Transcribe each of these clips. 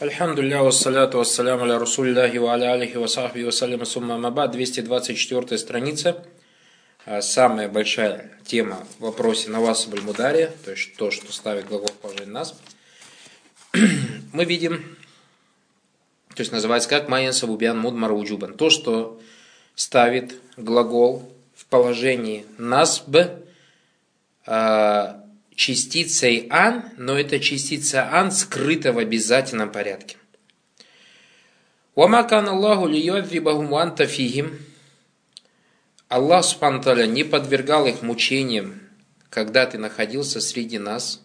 Альхамдулилля, вассаляту вассаляму аля расулиллахи ва аля алихи ва сахби ва салям сумма маба, 224 страница. А, самая большая тема в вопросе наваса бальмудария, то есть то, что ставит глагол положение нас. Мы видим, то есть называется как майян сабубян муд маруджубан, то, что ставит глагол в положении насб, а, частицей ан, но эта частица ан скрыта в обязательном порядке. Вамакан Аллаху лiyadhibahum анта фихим. Аллах Субхану не подвергал их мучениям, когда ты находился среди нас,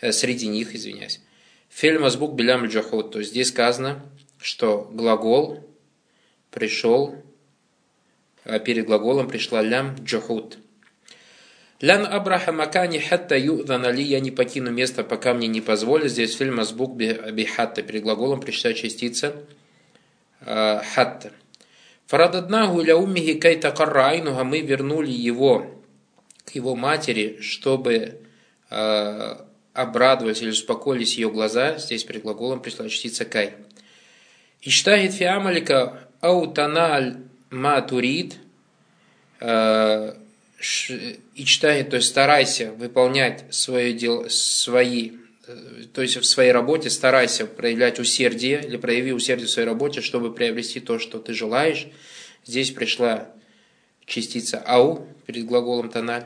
э, среди них, извиняюсь. Фильм Азбук Билям Джахуд. То есть здесь сказано, что глагол пришел, э, перед глаголом пришла лям джахуд. Лян Абраха Макани Хатта Юдана ли я не покину место, пока мне не позволят. Здесь фильм Азбук Бихатта. Перед глаголом пришла частица э, Хатта. Фарададнаху ля уммихи кайта каррайнуха. Мы вернули его к его матери, чтобы э, обрадовать или успокоились ее глаза. Здесь перед глаголом пришла частица кай. Иштахид фиамалика аутаналь ма турид. Э, и читает, то есть старайся выполнять свое дело, свои, э, то есть в своей работе старайся проявлять усердие или прояви усердие в своей работе, чтобы приобрести то, что ты желаешь. Здесь пришла частица ау перед глаголом тональ.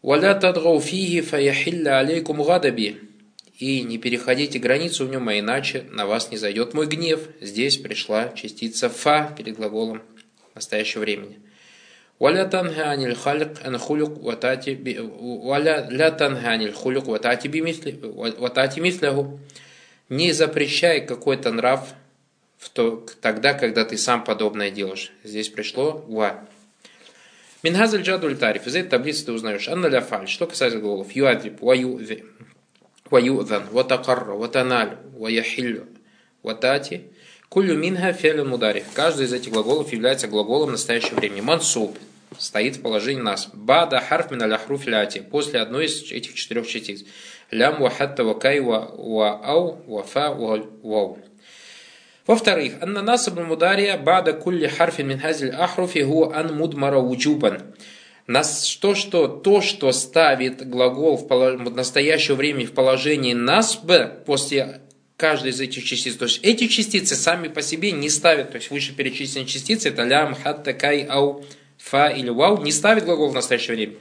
«Валя тадгау фиги фаяхилля алейкум гадаби» и не переходите границу в нем, а иначе на вас не зайдет мой гнев. Здесь пришла частица фа перед глаголом настоящего времени. ولا تنهى عن الخلق عن خلق وتأتي ولا لا تنهى عن الخلق وتأتي بمثله وتأتي مثله не запрещай какой-то нрав в то, тогда, когда ты сам подобное делаешь. Здесь пришло ва. Минхазаль джадуль тариф. Из этой таблицы ты узнаешь. Анна ля фаль. Что касается глаголов. Юадвиб, ваюдви, ваюдан, ватакарра, ватаналь, ваяхиллю, ватати. Кулю минха фелю мударих. Каждый из этих глаголов является глаголом в настоящее время. Мансуб стоит в положении нас. Бада харф мин аляхруф ляти. После одной из этих четырех частиц. Лям ва хатта ва кай ау ва фа ва вау. Во-вторых, анна насаб мудария бада кулли харфин мин хазиль ахруфи гу ан мудмара уджубан. Нас, то, что, то, что ставит глагол в, в настоящее время в положении насб после каждой из этих частиц. То есть эти частицы сами по себе не ставят, то есть выше перечисленные частицы, это лям, хатта, кай, ау, фа или вау, не ставит глагол в настоящее время.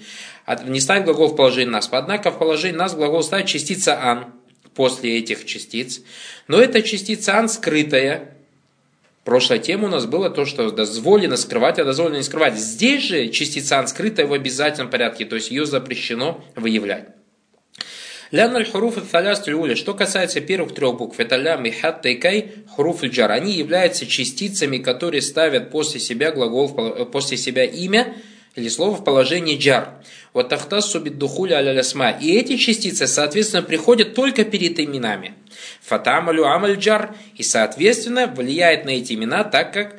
Не ставит глагол в положении нас. Однако в положении нас глагол ставит частица ан после этих частиц. Но эта частица ан скрытая. Прошлая тема у нас была то, что дозволено скрывать, а дозволено не скрывать. Здесь же частица ан скрытая в обязательном порядке, то есть ее запрещено выявлять. Лян аль хуруф фаляс Что касается первых трех букв, это лям и хат тайкай хуруф джар. Они являются частицами, которые ставят после себя глагол, после себя имя или слово в положении джар. Вот тахтас субит духуля аля И эти частицы, соответственно, приходят только перед именами. Фатамалю амаль джар. И, соответственно, влияет на эти имена так, как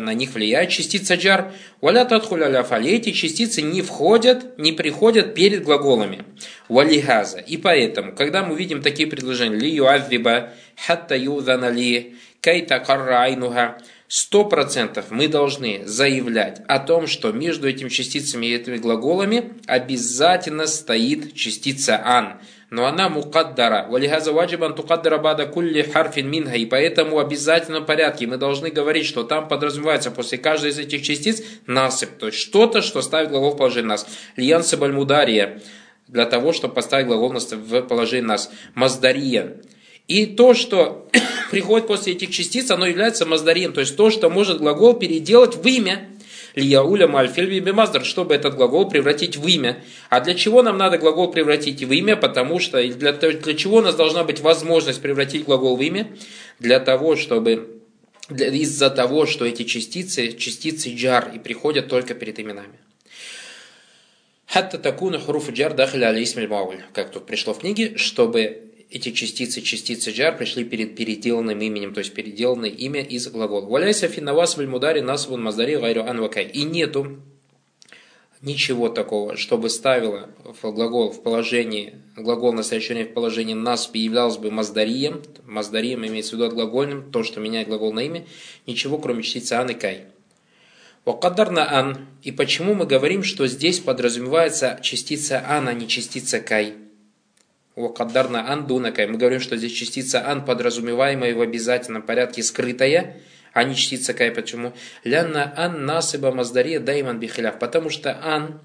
на них влияет частица джар. Валя татхуля фали. Эти частицы не входят, не приходят перед глаголами. Валихаза. И поэтому, когда мы видим такие предложения, ли юазриба, хатта юзана ли, кайта карра сто процентов мы должны заявлять о том, что между этими частицами и этими глаголами обязательно стоит частица ан но она мукаддара. Валихаза ваджибан тукаддара бада кулли харфин минха. И поэтому в обязательном порядке мы должны говорить, что там подразумевается после каждой из этих частиц насыпь. То есть что-то, что ставит глагол в положение нас. Льянса бальмудария. Для того, чтобы поставить глагол в положение нас. Маздария. И то, что приходит после этих частиц, оно является маздарием. То есть то, что может глагол переделать в имя. Лияуля мальфильби бимаздр, чтобы этот глагол превратить в имя. А для чего нам надо глагол превратить в имя? Потому что для, для чего у нас должна быть возможность превратить глагол в имя? Для того, чтобы из-за того, что эти частицы, частицы джар, и приходят только перед именами. Хатта такуна хуруф джар дахля алисмиль. Как тут пришло в книге, чтобы эти частицы, частицы джар пришли перед переделанным именем, то есть переделанное имя из глагола. Валяйся финавас вальмудари насвун маздари гайру анвакай. И нету ничего такого, чтобы ставило в глагол в положении, глагол время в положении нас являлся бы маздарием, маздарием имеется в виду от глагольным, то, что меняет глагол на имя, ничего кроме частицы ан и кай. Вакадарна ан. И почему мы говорим, что здесь подразумевается частица ан, а не частица кай? Вакадарна ан дуна кай. Мы говорим, что здесь частица ан, подразумеваемая в обязательном порядке, скрытая, а не частица кай. Почему? Лянна ан насыба маздария дайман бихиляв. Потому что ан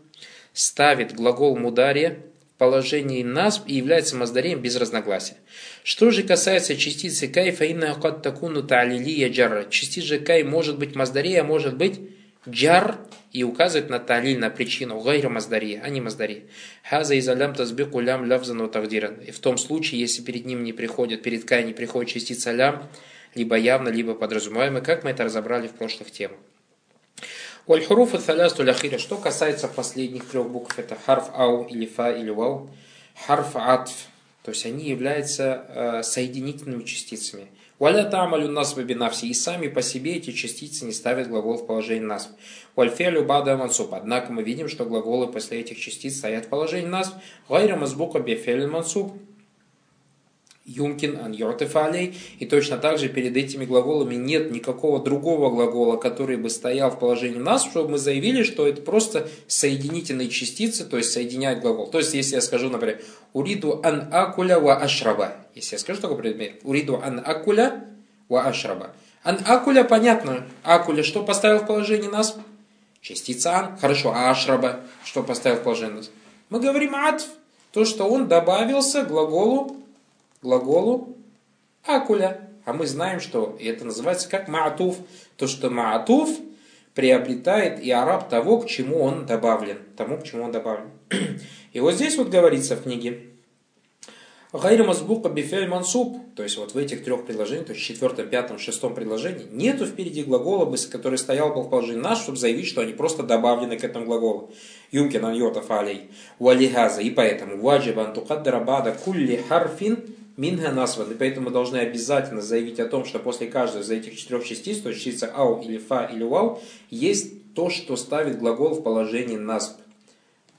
ставит глагол мудария в положении нас и является маздарием без разногласия. Что же касается частицы кай, фаинна акад такуну та'лилия джарра. Частица кай может быть маздария, а может быть джар и указывает на талиль, на причину, гайра маздари, а не маздари. Хаза из алям тазбику лям лявзану тавдиран. И в том случае, если перед ним не приходит, перед кай не приходит частица лям, либо явно, либо подразумеваемо, как мы это разобрали в прошлых темах. Вальхуруф и ляхира. Что касается последних трех букв, это харф ау или фа или вау. Харф атф. То есть они являются э, соединительными частицами. Валя тамалю нас бинавси. И сами по себе эти частицы не ставят глагол в положении нас. Вальфелю бада мансуб. Однако мы видим, что глаголы после этих частиц стоят в положении нас. Гайра мазбука бефель мансуб юмкин ан алей. И точно так же перед этими глаголами нет никакого другого глагола, который бы стоял в положении нас, чтобы мы заявили, что это просто соединительные частицы, то есть соединять глагол. То есть, если я скажу, например, уриду ан акуля ва ашраба. Если я скажу такой предмет, уриду ан акуля ва ашраба. Ан акуля, понятно. Акуля, что поставил в положение нас? Частица ан. Хорошо, а ашраба, что поставил в положение нас? Мы говорим атф, то, что он добавился к глаголу глаголу акуля. А мы знаем, что это называется как маатуф. То, что маатуф приобретает и араб того, к чему он добавлен. Тому, к чему он добавлен. И вот здесь вот говорится в книге. Гайр мазбука бифель мансуб, то есть вот в этих трех предложениях, то есть в четвертом, пятом, шестом предложении, нету впереди глагола, который стоял бы в положении наш, чтобы заявить, что они просто добавлены к этому глаголу. Юмкин ан йотаф алей, и поэтому ваджибан тукаддара бада кулли харфин Минга насван. И поэтому мы должны обязательно заявить о том, что после каждой из этих четырех частиц, то есть частица ау или фа или вау, есть то, что ставит глагол в положении насб.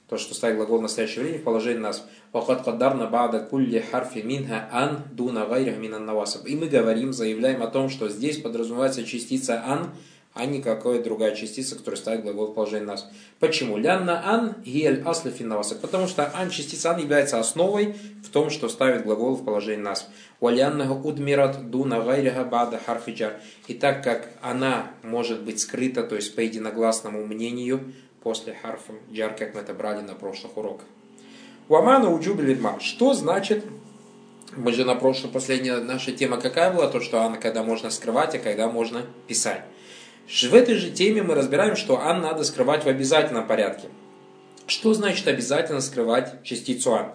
То, что ставит глагол в настоящее время в положении насб. Вахат каддарна бада кулли харфи минха ан дуна гайрах минан навасаб. И мы говорим, заявляем о том, что здесь подразумевается частица ан, а не какая другая частица, которая ставит глагол в положении нас. Почему? Лянна ан гиэль аслы финнаваса. Потому что ан, частица ан, является основой в том, что ставит глагол в положении нас. Валяннага удмират дуна гайрига бада харфиджар. И так как она может быть скрыта, то есть по единогласному мнению, после харфа джар, как мы это брали на прошлых уроках. Уамана уджуби Что значит мы же на прошлой, последняя наша тема какая была? То, что Анна, когда можно скрывать, а когда можно писать. В этой же теме мы разбираем, что ан надо скрывать в обязательном порядке. Что значит обязательно скрывать частицу ан?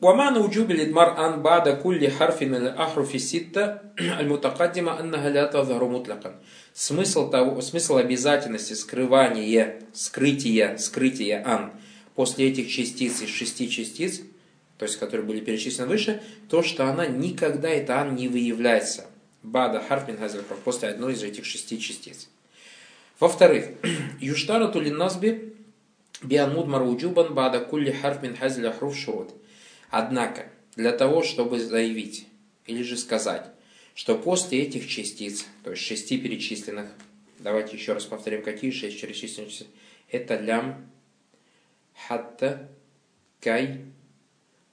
ومعنى وجوب الإدمار أن بعد كل حرف من الأحرف الستة المتقدمة أنها لا تظهر مطلقا. Смысл, того, смысл обязательности скрывания, скрытия, скрытия ан после этих частиц из шести частиц, то есть которые были перечислены выше, то, что она никогда, это ан не выявляется. Бада харф хазерфа, после одной из этих шести частиц. Во-вторых, юштара тулин назби бианмуд маруджубан бада кулли харф мин хазля хруф. Однако, для того, чтобы заявить или же сказать, что после этих частиц, то есть шести перечисленных, давайте еще раз повторим, какие шесть перечисленных частиц, это лям, хатта, кай,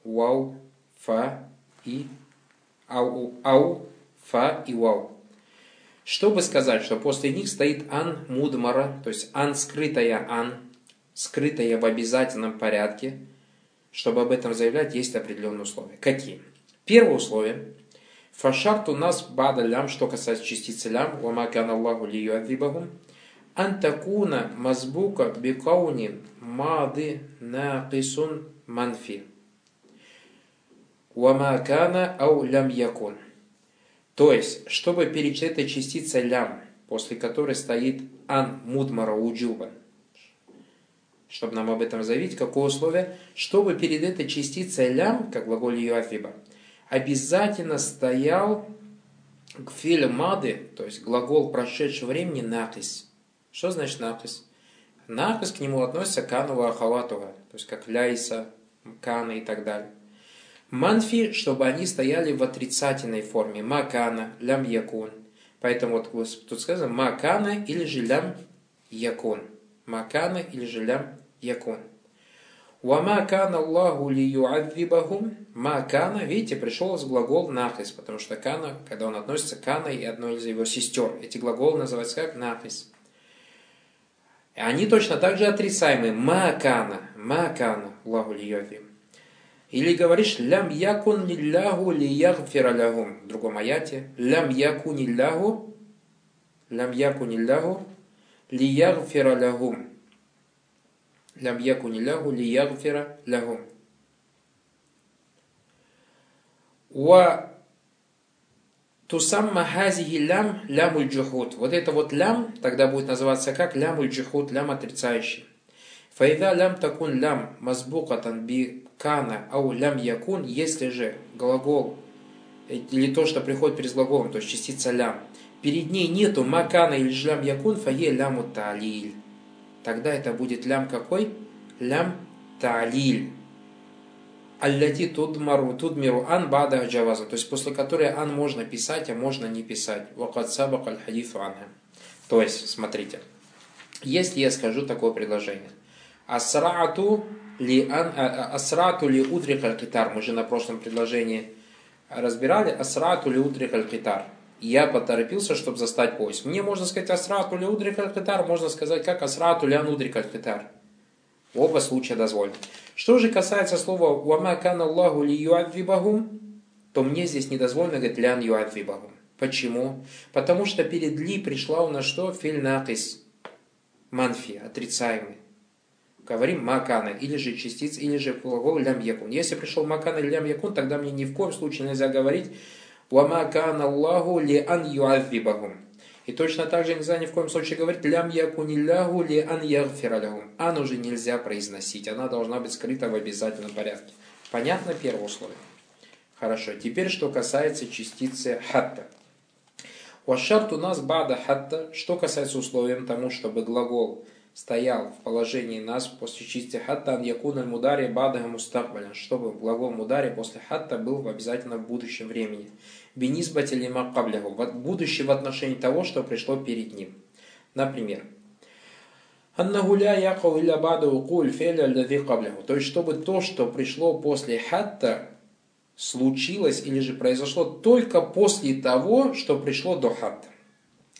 вау, фа и ау, ау фа и вау. Чтобы сказать, что после них стоит ан мудмара, то есть ан скрытая ан, скрытая в обязательном порядке, чтобы об этом заявлять, есть определенные условия. Какие? Первое условие. Фашарт у нас бада лям, что касается частицы лям, вамакан Аллаху ли юадзибахум, антакуна мазбука бикауни мады нақисун манфи. Вамакана ау лям якун. То есть, чтобы перед этой частицей лям, после которой стоит ан мудмара уджуба, чтобы нам об этом заявить, какое условие? Чтобы перед этой частицей лям, как глагол юафиба, обязательно стоял гфиль мады, то есть глагол прошедшего времени накис. Что значит накис? Накис к нему относится канува ахаватува, то есть как ляйса, кана и так далее. Манфи, чтобы они стояли в отрицательной форме. Макана, лям якун. Поэтому вот тут сказано макана или же лям якун. Макана или же лям якун. Вама кана Аллаху ли юадвибахум. Ма кана, видите, пришел с глагол нахис, потому что кана, когда он относится к кана и одной из его сестер, эти глаголы называются как нахис. Они точно так же отрицаемые. Ма кана, ма кана Аллаху ли юадвибахум. Или говоришь лям якун лилляху ли ягфира лягум. В другом аяте. Лям якун лилляху лям якун лилляху ли ягфира лягум. Лям якун лилляху ли ягфира лягум. Ва тусамма хазихи лям лямуль джухуд. Вот это вот лям тогда будет называться как лямуль джухуд, лям отрицающий. Файда лям такун лям мазбукатан би кана ау лям якун, если же глагол или то, что приходит перед глаголом, то есть частица лям, перед ней нету макана или лям якун, фае ляму талиль. Тогда это будет лям какой? Лям талиль. Аллати тудмару тудмиру ан бада джаваза. То есть после которой ан можно писать, а можно не писать. Вакад сабак аль хадифу. То есть, смотрите, если я скажу такое предложение. Асраату ли ан, а, а, асрату ли удрик аль-китар. Мы же на прошлом предложении разбирали. Асрату ли удрик аль-китар. Я поторопился, чтобы застать поезд. Мне можно сказать асрату ли удрик аль-китар, можно сказать как асрату ли анудрик аль-китар. Оба случая дозволены. Что же касается слова «Вама кан Аллаху ли юадвибахум», то мне здесь не дозволено говорить «лян юадвибахум». Почему? Потому что перед ли пришла у нас что? Фильнакис. Манфи, отрицаемый говорим макана, или же частиц, или же глагол лям якун. Если пришел макана или лям якун, тогда мне ни в коем случае нельзя говорить ва кана Аллаху ли ан юаззибахум. И точно так же нельзя ни в коем случае говорить лям якуниллаху ли ан ягфиралахум. Ан уже нельзя произносить, она должна быть скрыта в обязательном порядке. Понятно первое условие? Хорошо, теперь что касается частицы хатта. Уашарт у нас бада хатта, что касается условием тому, чтобы глагол стоял в положении нас после чисти хатта ан якуна мудари бадага мустакбалян, чтобы глагол мудари после хатта был в обязательно в будущем времени. Бенизбати лима каблягу, будущее в отношении того, что пришло перед ним. Например, Аннагуля якау илля бада укуль феля каблягу. То есть, чтобы то, что пришло после хатта, случилось или же произошло только после того, что пришло до хатта.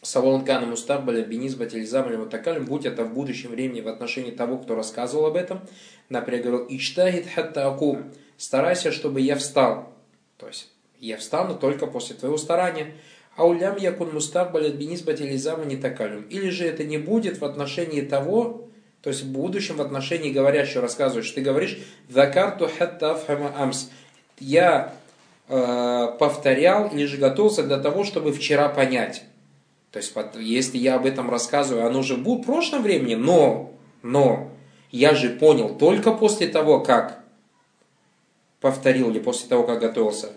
Салон Кана Мустарбаля Бенизбат Ильзам Мутакалим, будь это в будущем времени в отношении того, кто рассказывал об этом, например, говорил, Иштагид хатта акум, старайся, чтобы я встал. То есть, я встану только после твоего старания. Аулям якун мустарбаля бенизбат Ильзам Нитакалим. Или же это не будет в отношении того, то есть в будущем в отношении говорящего рассказываешь, ты говоришь, «Закарту хатта афхама амс». Я э, повторял или же готовился для того, чтобы вчера понять. То есть, если я об этом рассказываю, оно уже в прошлом времени, но, но, я же понял только после того, как повторил или после того, как готовился.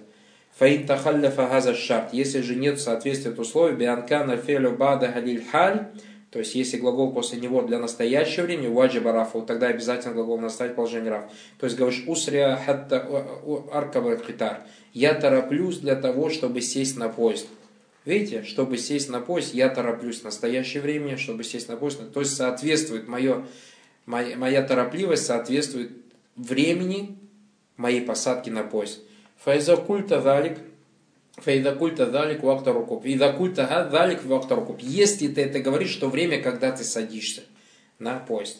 Фаин тахалля фагаза шарт. Если же нет соответствия от условий, бианкана фелю бада галиль халь, то есть если глагол после него для настоящего времени, ваджиба рафу, тогда обязательно глагол наставить положение раф. То есть говоришь, усрия хатта аркаба китар. Я тороплюсь для того, чтобы сесть на поезд. Видите, чтобы сесть на поезд, я тороплюсь в настоящее время, чтобы сесть на поезд. То есть соответствует мое, моя, моя торопливость, соответствует времени моей посадки на поезд. Файза культа далик, файза культа далик вактарукуп. Файза культа далик вактарукуп. Если ты это говоришь, что время, когда ты садишься на поезд.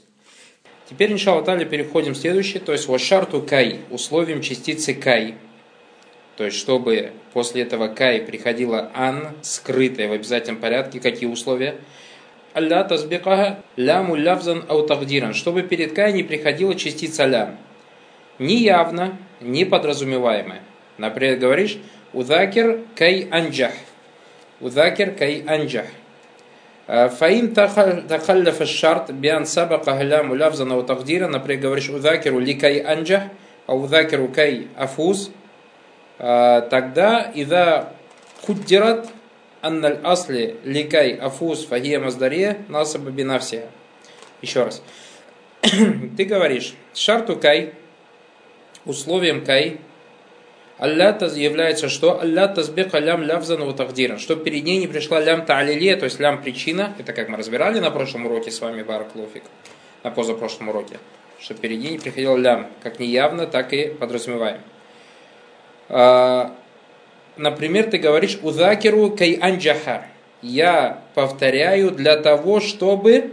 Теперь, иншалла переходим в следующее, то есть вашарту кай, условием частицы кай. То есть, чтобы после этого кай приходила ан, скрытая в обязательном порядке, какие условия? Алля тазбикаха ляму лявзан аутагдиран, чтобы перед кай не приходила частица лям. Ни явно, ни подразумеваемая. Например, говоришь удакер кай анджах. Удакер кай анджах. Фаим тахалляф шарт биан сабака ляму лявзан аутагдиран. Например, говоришь удакеру ли кай анджах, а удакеру кай афуз – тогда ида куддират анналь асли ликай афуз фахия маздария насаба бинавсия. Еще раз. Ты говоришь, шарту кай, условием кай, Алля является что? Алля тазбека лям лявзан ватахдиран. Чтобы перед ней не пришла лям та'алилия, то есть лям причина. Это как мы разбирали на прошлом уроке с вами Бараклофик. На позапрошлом уроке. Что перед ней не приходил лям. Как неявно, так и подразумеваем. А, например, ты говоришь «Удакеру кай анджаха». Я повторяю для того, чтобы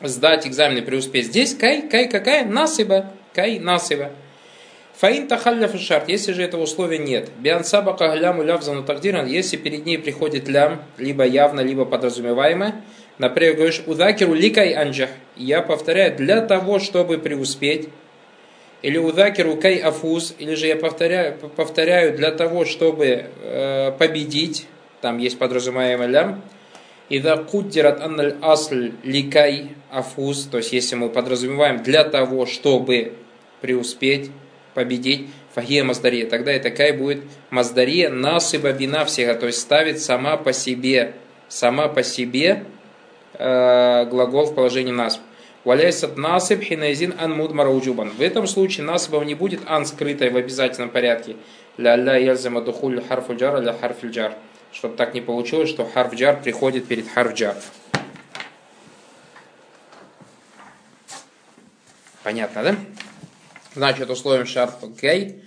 сдать экзамен и преуспеть. Здесь кай, кай какая? Насыба. Кай насыба. Фаин тахалля шарт, если же этого условия нет. Биан сабака ляму лявзану тагдиран, если перед ней приходит лям, либо явно, либо подразумеваемое, например, говоришь, удакеру ликай анджах, я повторяю, для того, чтобы преуспеть, или удакеру кай афуз, или же я повторяю, повторяю для того, чтобы э, победить, там есть подразумеваемый лям, Ида куддират анналь асль ликай афуз, то есть если мы подразумеваем для того, чтобы преуспеть, победить, фахия маздария. Тогда это кай будет маздария насыба бина всех, то есть ставит сама по себе, сама по себе э, глагол в положении насб. Валяйсат насыб хинайзин ан мудмара уджубан. В этом случае насыбов не будет ан скрытой в обязательном порядке. Ля ля ялзама духуль харфу джар ля джар. Чтобы так не получилось, что харф джар приходит перед харф джар. Понятно, да? Значит, условием шарфа кай,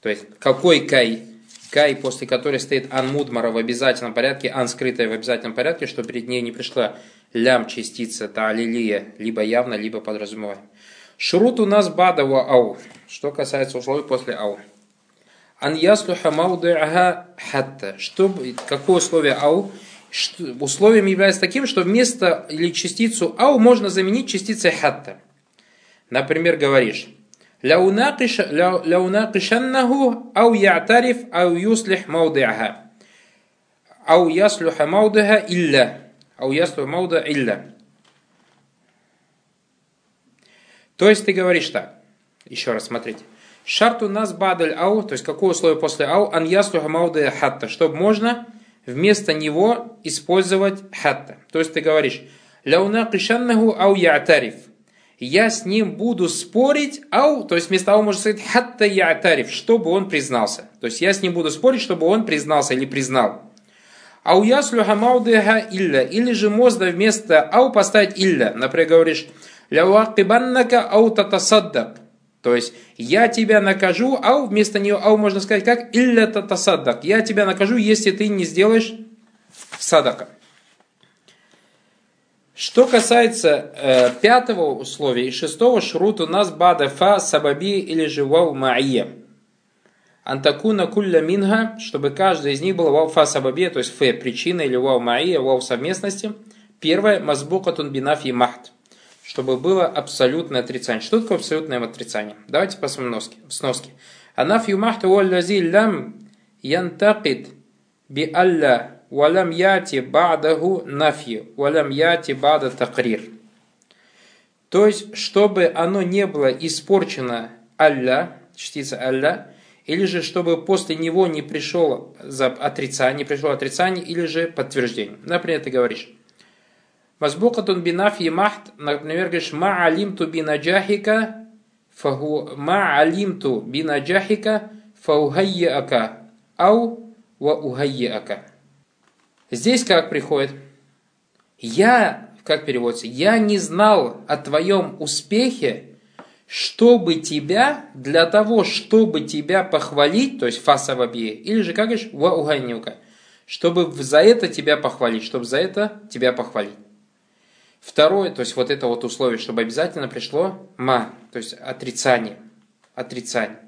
то есть какой кай? Кай, после которой стоит ан мудмара в обязательном порядке, ан скрытая в обязательном порядке, что перед ней не пришла лям частица таалилия, либо явно, либо подразумеваем. Шрут у нас бадава ау, что касается условий после ау. Ан яслуха мауди'аха хатта. Что, какое условие ау? Что, условием является таким, что вместо или частицу ау можно заменить частицей хатта. Например, говоришь, «Лаунакишаннаху ау я'тариф ау юслих мауди'аха». «Ау яслуха мауди'аха илля» ау яслу мауда илля. То есть ты говоришь так. Еще раз смотрите. Шарту нас бадаль ау, то есть какое условие после ау, ан яслу мауда хатта, чтобы можно вместо него использовать хатта. То есть ты говоришь, лауна кишаннаху ау я'тариф. Я с ним буду спорить, ау, то есть вместо ау можно сказать хатта я'тариф, чтобы он признался. То есть я с ним буду спорить, чтобы он признался или признал. Ау яслю хамаудыха илля, или же можно вместо ау поставить илля. Например, говоришь, ляуакибаннака ау татасаддак. То есть я тебя накажу, ау вместо нее ау можно сказать как илля татасаддак. Я тебя накажу, если ты не сделаешь садака. Что касается э, пятого условия и шестого шрут у нас бада фа сабаби или же вау маия. Антакуна кулля минга, чтобы каждый из них был вау фа сабаби, то есть фе причина или вау маия, вау совместности. Первое мазбукатун бинаф и махт, чтобы было абсолютное отрицание. Что такое абсолютное отрицание? Давайте посмотрим носки, сноски. Анаф юмахт уаллази лям янтакид би алла Валям яти бадаху нафи, валям яти бада такрир. То есть, чтобы оно не было испорчено алля, частица алля, или же чтобы после него не пришел отрицание, не пришло отрицание, или же подтверждение. Например, ты говоришь, Мазбукатун бинафи махт, например, говоришь, ма алимту бинаджахика, фаху ма алимту бинаджахика, фаухайяака, ау ва ухайяака. Здесь как приходит? Я, как переводится, я не знал о твоем успехе, чтобы тебя, для того, чтобы тебя похвалить, то есть фасавабия, или же, как говоришь, ва уганюка, чтобы за это тебя похвалить, чтобы за это тебя похвалить. Второе, то есть вот это вот условие, чтобы обязательно пришло ма, то есть отрицание. Отрицание.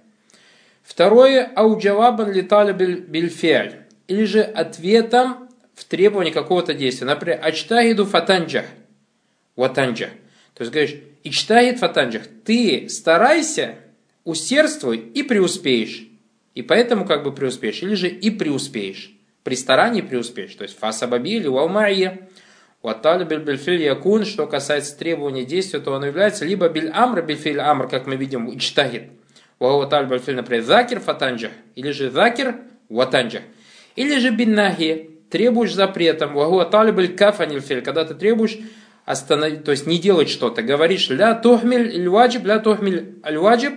Второе, ауджавабан летали бильфиаль, или же ответом в требовании какого-то действия. Например, ачтагиду фатанджах. Ватанджах. То есть говоришь, ичтагид фатанджах. Ты старайся, усердствуй и преуспеешь. И поэтому как бы преуспеешь. Или же и преуспеешь. При старании преуспеешь. То есть фасабаби или уалмайя. Уатали бильфиль якун, что касается требования действия, то он является либо биль амр, бильфиль амр, как мы видим, ичтагид. Уатали бильфиль, например, закир фатанджах. Или же закир ватанджах. Или же биннахи, требуешь запретом, вагуа талибаль кафанильфель, когда ты требуешь остановить, то есть не делать что-то. Говоришь ля тухмиль ваджиб, ля тухмиль аль-ваджиб,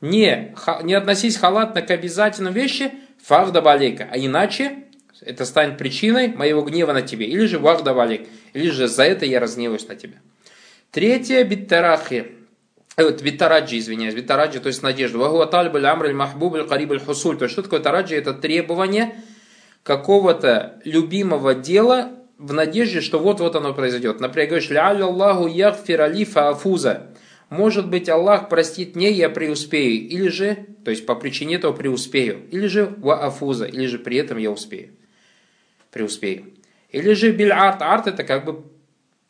не, не относись халатно к обязательным вещи, фарда балейка. А иначе это станет причиной моего гнева на тебе. Или же варда балейк. Или же за это я разгневаюсь на тебя. Третье, биттарахи. Э, вот, витараджи, извиняюсь, витараджи, то есть надежда. Вагуа талиб амр махбуб кариб хусуль. То есть что такое тараджи? Это требование какого-то любимого дела в надежде, что вот-вот оно произойдет. Например, говоришь, ля Аллаху яхфир алифа афуза. Может быть, Аллах простит мне, я преуспею. Или же, то есть по причине этого преуспею. Или же ва афуза, или же при этом я успею. Преуспею. Или же биль арт. Арт это как бы,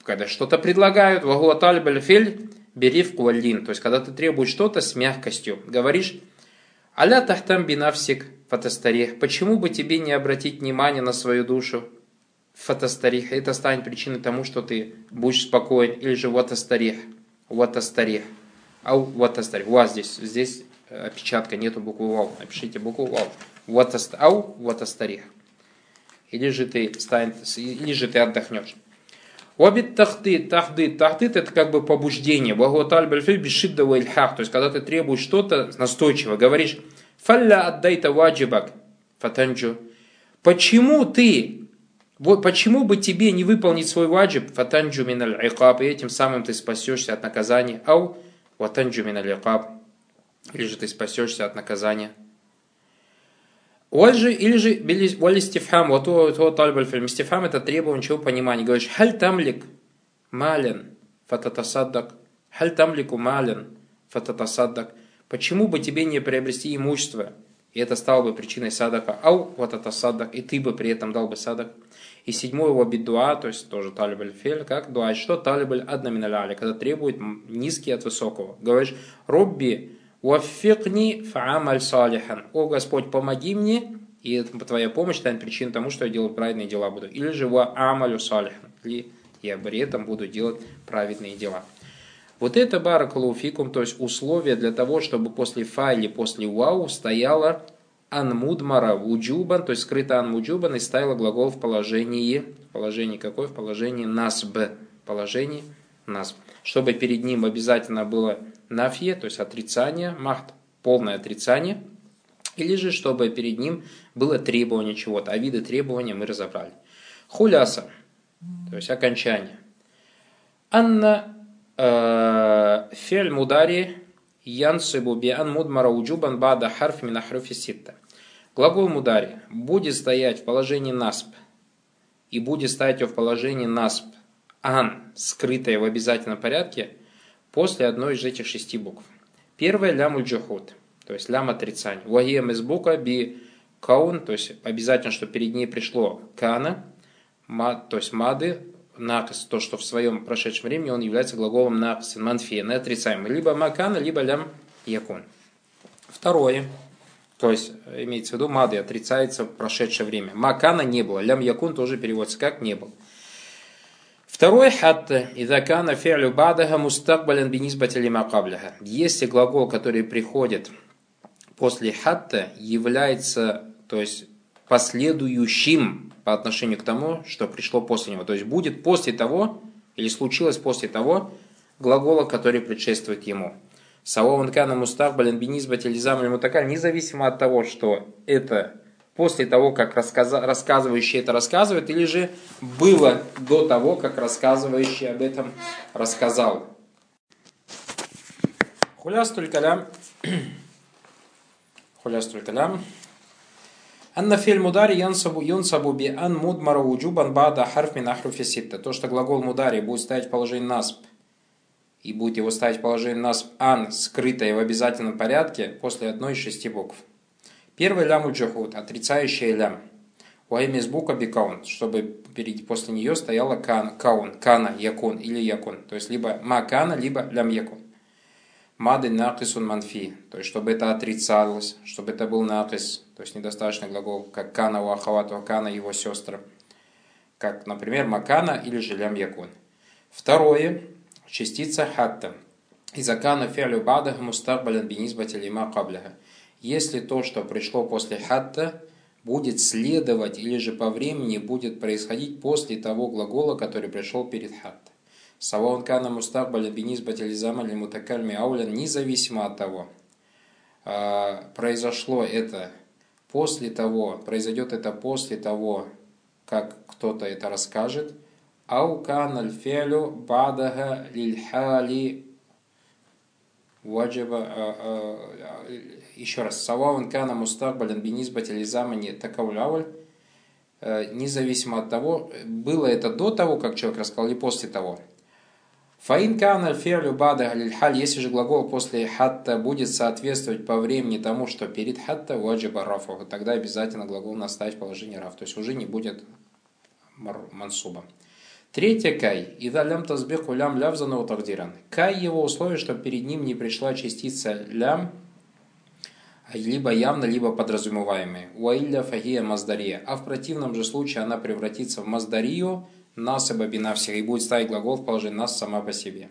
когда что-то предлагают. Вагуа талиб филь берив куаллин. То есть, когда ты требуешь что-то с мягкостью. Говоришь, аля тахтам бинавсик фатастарих. Почему бы тебе не обратить внимание на свою душу? Фатастарих. Это станет причиной тому, что ты будешь спокоен. Или же ватастарих ватастарих. Ау ватастарих. Вас здесь, здесь э, опечатка, нету буквы вау. Напишите букву вау. Ватаст, ау ватастарих. Или же ты станет, или же ты отдохнешь. Вабит тахты, тахды, тахдит это как бы побуждение. Вагуаталь бальфиль бешидда. То есть, когда ты требуешь что-то настойчиво, говоришь, фалля отдайта ваджибак, фатанджу. Почему ты вот почему бы тебе не выполнить свой ваджиб, фатанджу миналь икаб, и этим самым ты спасешься от наказания, ау, ватанджу миналь икаб, или же ты спасешься от наказания. Вальжи, или же валистифхам, вот то тальбаль фильм. Стифхам это требование чего понимания. Говоришь, халь тамлик мален фататасаддак, халь тамлику мален фататасаддак. Почему бы тебе не приобрести имущество? И это стало бы причиной садака. Ау, вот и ты бы при этом дал бы садак. И седьмой его бидуа, то есть тоже талибаль фель, как дуа. Что талибаль аднаминаляли, когда требует низкий от высокого. Говоришь, Робби, ваффикни фаамаль салихан. О Господь, помоги мне, и твоя помощь станет причиной тому, что я делаю праведные дела буду. Или же ва амалю салихан. Или я при этом буду делать праведные дела. Вот это баракалуфикум, то есть условие для того, чтобы после фа или после вау стояло анмудмара вуджубан, то есть скрыто анмуджубан, и ставила глагол в положении, в положении какой? В положении насб, положении насб. Чтобы перед ним обязательно было нафье, то есть отрицание, махт, полное отрицание, или же чтобы перед ним было требование чего-то, а виды требования мы разобрали. Хуляса, то есть окончание. Анна э, фель мудари янсибу биан мудмара уджубан бада харф мина ситта. Глагол мудари будет стоять в положении насп и будет стоять в положении насп ан, скрытое в обязательном порядке, после одной из этих шести букв. Первое лям джухуд, то есть лям отрицание. Вагием из бука би каун, то есть обязательно, что перед ней пришло кана, мад, то есть мады, накас, то, что в своем прошедшем времени он является глаголом накас, манфия, на отрицаемый. Либо макана, либо лям якун. Второе, то есть, имеется в виду, мады отрицается в прошедшее время. Макана не было. Лям якун тоже переводится как не был. Второй хатта, идакана фи'лю бадаха мустакбален бинизбатили макабляха. Если глагол, который приходит после хатта, является, то есть, последующим по отношению к тому, что пришло после него. То есть, будет после того, или случилось после того, глагола, который предшествует ему. Савован кана мустахбален бинизбат ильзам мутакаль, независимо от того, что это после того, как рассказ... рассказывающий это рассказывает, или же было до того, как рассказывающий об этом рассказал. Хулястуль калям. Хулястуль калям. Анна филь мудари янсабу юнсабу би ан мудмара уджубан бада харф То, что глагол мудари будет ставить в положение насб и будет его ставить положение нас ан, скрытое в обязательном порядке, после одной из шести букв. Первый лям джахуд, отрицающая лям. Уаймис бука бикаун, чтобы перед, после нее стояла кан, каун, кана, якун или якун. То есть либо макана, либо лям якун. Мады накисун манфи, то есть чтобы это отрицалось, чтобы это был накис, то есть недостаточный глагол, как кана у ахавату кана его сестры. Как, например, макана или же лям якун. Второе, частица хатта. Изакана фи'лю бадах мустакбалян бинизбати лима кабляха. Если то, что пришло после хатта, будет следовать или же по времени будет происходить после того глагола, который пришел перед хатта. Саваун кана мустакбаля бинис батилизама мутакальми аулян, независимо от того, а, произошло это после того, произойдет это после того, как кто-то это расскажет, аль-фи'лю бадага лильхали ваджаба а, а, еще раз саваун кана мустакбален бинизбати лизамани такауляваль э, независимо от того, было это до того, как человек рассказал, или после того. Фаин кан аль бада аль если же глагол после хатта будет соответствовать по времени тому, что перед хатта ваджиба рафу, тогда обязательно глагол наставить положение раф, то есть уже не будет мансуба. Третье кай. Ида лям тазбиху лям лявзану тагдиран. Кай его условие, чтобы перед ним не пришла частица лям, либо явно, либо подразумеваемые. Уаилля фагия маздария. А в противном же случае она превратится в маздарию, насаба бинавсих, и будет ставить глагол в положении нас сама по себе.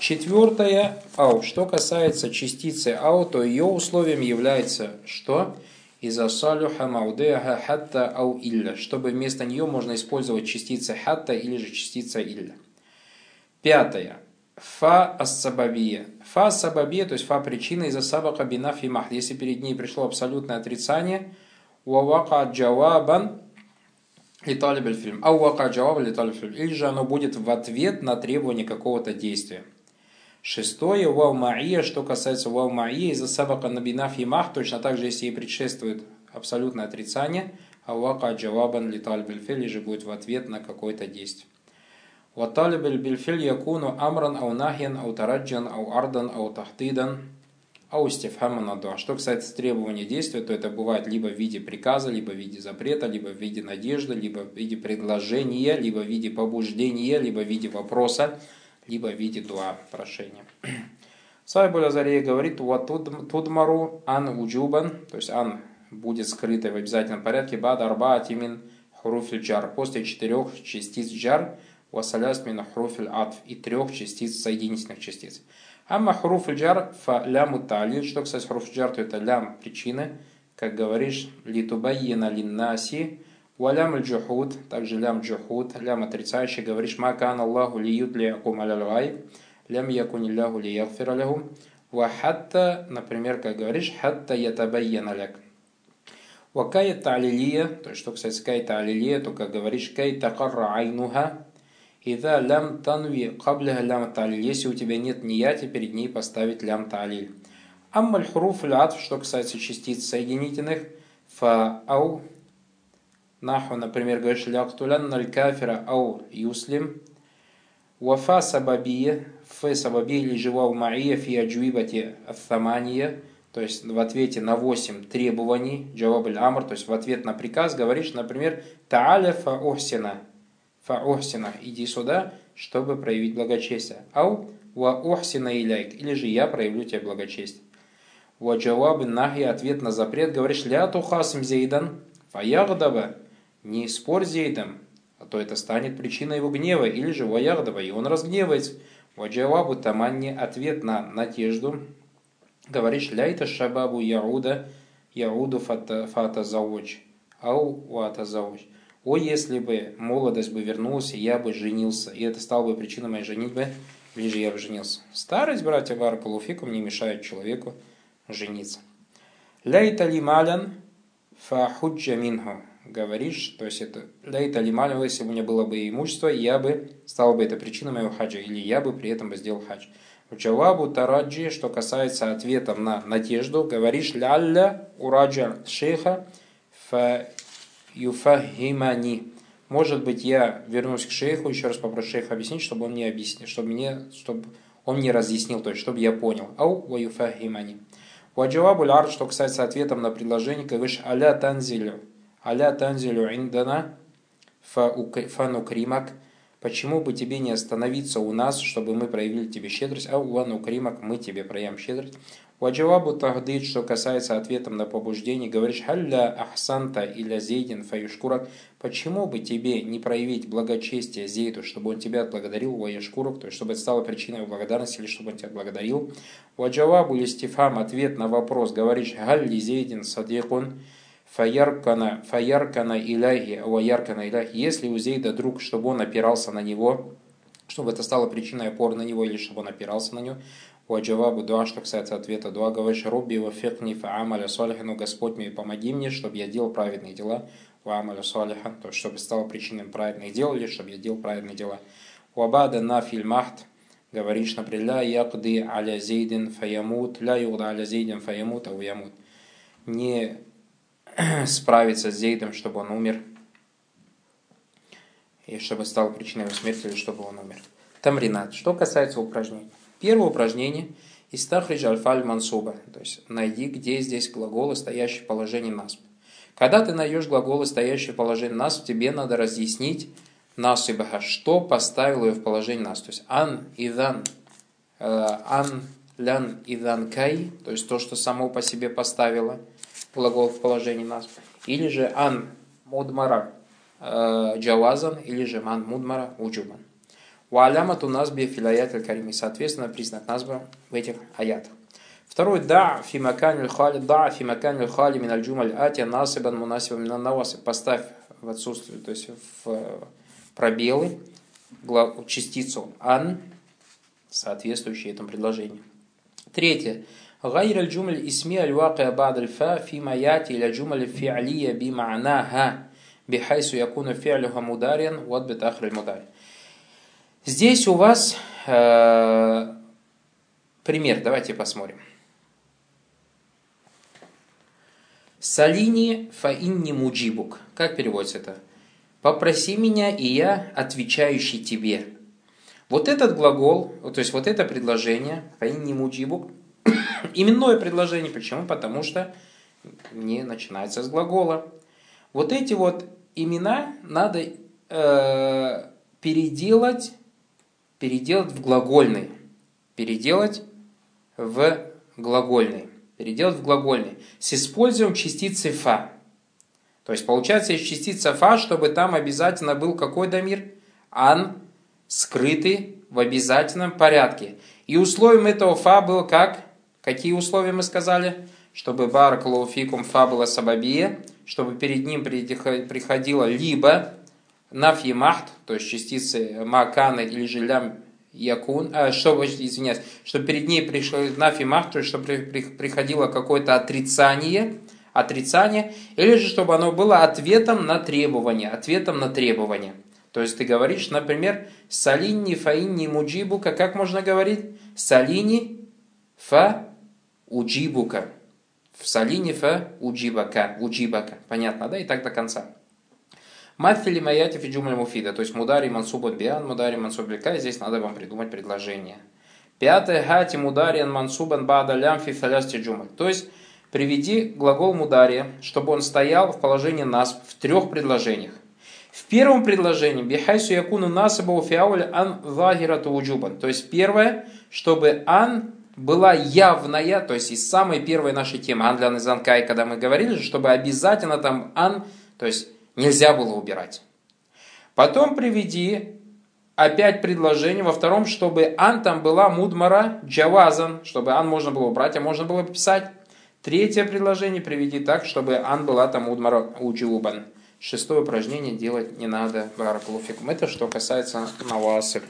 Четвертое, ау. Что касается частицы ау, то ее условием является что? Иза салюха маудеха хатта ау илля, чтобы вместо нее можно использовать частицы хатта или же частица илля. Пятое. Фа ассабабия. Фа ассабабия, то есть фа причина из-за сабака бинафи махд. Если перед ней пришло абсолютное отрицание, уавака джавабан литалиб фильм. Ауака джаваб литалиб фильм. Или же оно будет в ответ на требование какого-то действия. Шестое, вау маия, что касается вау маия, из-за сабака набинав ямах, точно так же, если ей предшествует абсолютное отрицание, а вака джавабан литаль бельфель, же будет в ответ на какое-то действие. Амран ау нахьян ау тараджан ау ардан ау тахтидан ау стифхаман адуа. Что касается требования действия, то это бывает либо в виде приказа, либо в виде запрета, либо в виде надежды, либо в виде предложения, либо в виде побуждения, либо в виде вопроса либо в виде дуа прошения. Сайбуль Азария говорит, тудмару ан уджубан, то есть ан будет скрытой в обязательном порядке, бад арба атимин хруфиль джар, после четырех частиц джар, васаляс мин хруфиль атф, и трех частиц соединительных частиц. Амма хруфиль джар фа ляму талил, что, кстати, хруфиль джар, то это лям причины, как говоришь, литубайена линнаси, Валям джухуд, также лям джухуд, лям отрицающий, говоришь, макан Аллаху лиют ли акум алялгай, лям якун Аллаху ли ягфир лягум, вахатта, например, как говоришь, хатта ятабайяна ляк. Вакая талилия, то есть что касается кай талилия, то как говоришь, кай такарра айнуха, Ида лям танви кабля лям талиль. Если у тебя нет нияти, перед ней поставить лям талиль. Аммаль хруф лят, что касается частиц соединительных, фа ау Наху, например, говоришь, «Ляктулян наль кафира ау юслим». Вафа сабабия, фе сабабия или жива маия фи аджуибати атhamания, то есть в ответе на 8 требований, джаваб амр, то есть в ответ на приказ говоришь, например, «Тааля фа охсина», фа охсина, иди сюда, чтобы проявить благочестие. Ау ва охсина иляйк, или же я проявлю тебе благочестие. Ва джаваб нахи, ответ на запрет, говоришь, «Ля тухасим зейдан, фа ягдаба», не спорь с а то это станет причиной его гнева, или же Ваярдова, и он разгневается. Ваджавабу таманни ответ на надежду. Говоришь, ляйта шабабу яуда, яуду фата, фата зауч, ау вата зауч. О, если бы молодость бы вернулась, я бы женился, и это стало бы причиной моей женитьбы, или же я бы женился. Старость, братья Баракалуфикум, не мешает человеку жениться. Ляйта ли малян фахуджа минху говоришь, то есть это лейта лималю, если у меня было бы имущество, я бы, стал бы это причиной моего хаджа, или я бы при этом бы сделал хадж. Джавабу тараджи, что касается ответа на надежду, говоришь лялля ураджа шейха фа юфахимани. Может быть, я вернусь к шейху, еще раз попрошу шейха объяснить, чтобы он мне объяснил, чтобы мне, чтобы он мне разъяснил, то есть, чтобы я понял. Ау ва юфахимани. Ваджавабу лард, что касается ответом на предложение, говоришь аля танзилю аля танзилю индана фанукримак, почему бы тебе не остановиться у нас, чтобы мы проявили тебе щедрость, а ванукримак, мы тебе проявим щедрость. Ваджавабу тахдид, что касается ответом на побуждение, говоришь, халля ахсанта или зейдин фаюшкурак, почему бы тебе не проявить благочестие зейду, чтобы он тебя отблагодарил, ваяшкурак, то есть чтобы это стало причиной благодарности или чтобы он тебя благодарил. Ваджавабу листифам, ответ на вопрос, говоришь, галли зейдин садикун, фаяркана, фаяркана иляхи, ваяркана иляхи, если у Зейда друг, чтобы он опирался на него, чтобы это стало причиной опоры на него или чтобы он опирался на него. Ваджавабу дуа, что касается ответа дуа, говоришь, Робби ва фикни фа амаля салиха, Господь мне помоги мне, чтобы я делал праведные дела, ва амаля салиха, то есть чтобы стало причиной праведных дел или чтобы я делал праведные дела. Вабада на фильмахт, говоришь, например, ля якды аля зейдин фаямут, ля югда аля зейдин фаямут, а ямут. Не справиться с Зейдом, чтобы он умер, и чтобы стал причиной его смерти, или чтобы он умер. Тамринат. Что касается упражнений. Первое упражнение – Истахридж альфаль мансуба. То есть найди, где здесь глаголы, стоящие в положении насб. Когда ты найдешь глаголы, стоящие в положении насб, тебе надо разъяснить насыбаха, что поставил ее в положение нас. То есть ан, идан, э, ан, лян, идан, кай, то есть то, что само по себе поставило глагол в положении нас. Или же ан, мудмара, э, джавазан, или же ман, мудмара, уджубан. У аляма у нас филаят аль-карими. Соответственно, признак назба в этих аятах. Второй, да, фимакан хали, да, фимакан хали мин аль-джумаль атия насибан мунасибан мин навасы. Поставь в отсутствие, то есть в пробелы, частицу ан, соответствующие этому предложению. Третье. غير الجمل الاسمية الواقعة بعد الفاء فيما يأتي إلى الجمل الفعلية بمعناها بحيث يكون فعلها مضارعا وضبط آخر المضارع. Здесь у вас э, пример, давайте посмотрим. Салини фаинни муджибук. Как переводится это? Попроси меня, и я отвечающий тебе. Вот этот глагол, то есть вот это предложение, фаинни муджибук, именное предложение. Почему? Потому что не начинается с глагола. Вот эти вот имена надо э, переделать переделать в глагольный. Переделать в глагольный. Переделать в глагольный. С использованием частицы фа. То есть получается из частицы фа, чтобы там обязательно был какой домир? Ан, скрытый в обязательном порядке. И условием этого фа было как? Какие условия мы сказали? Чтобы баракалуфикум фа была сабабия, чтобы перед ним приходило либо нафи то есть частицы макана или же лям якун, а, чтобы, извиняюсь, чтобы перед ней пришло нафи то есть чтобы приходило какое-то отрицание, отрицание, или же чтобы оно было ответом на требование, ответом на требование. То есть ты говоришь, например, салини фаинни муджибука, как можно говорить? Салини фа уджибука. В салини фа уджибака, уджибака. Понятно, да? И так до конца. Матфили маяти фиджумаль муфида, то есть мудари мансубан биан, мудари мансуб здесь надо вам придумать предложение. Пятое, хати мудариан мансубан бада лям фи джумаль. То есть приведи глагол мудария, чтобы он стоял в положении нас в трех предложениях. В первом предложении бихайсу якуну насабу фиауль ан вагирату уджубан. То есть первое, чтобы ан была явная, то есть из самой первой нашей темы, ан для низанкай, когда мы говорили, чтобы обязательно там ан, то есть Нельзя было убирать. Потом приведи опять предложение во втором, чтобы ан там была мудмара джавазан, чтобы ан можно было убрать, а можно было писать. Третье предложение приведи так, чтобы ан была там мудмара уджиубан. Шестое упражнение делать не надо баракулуфикум. Это что касается навасы.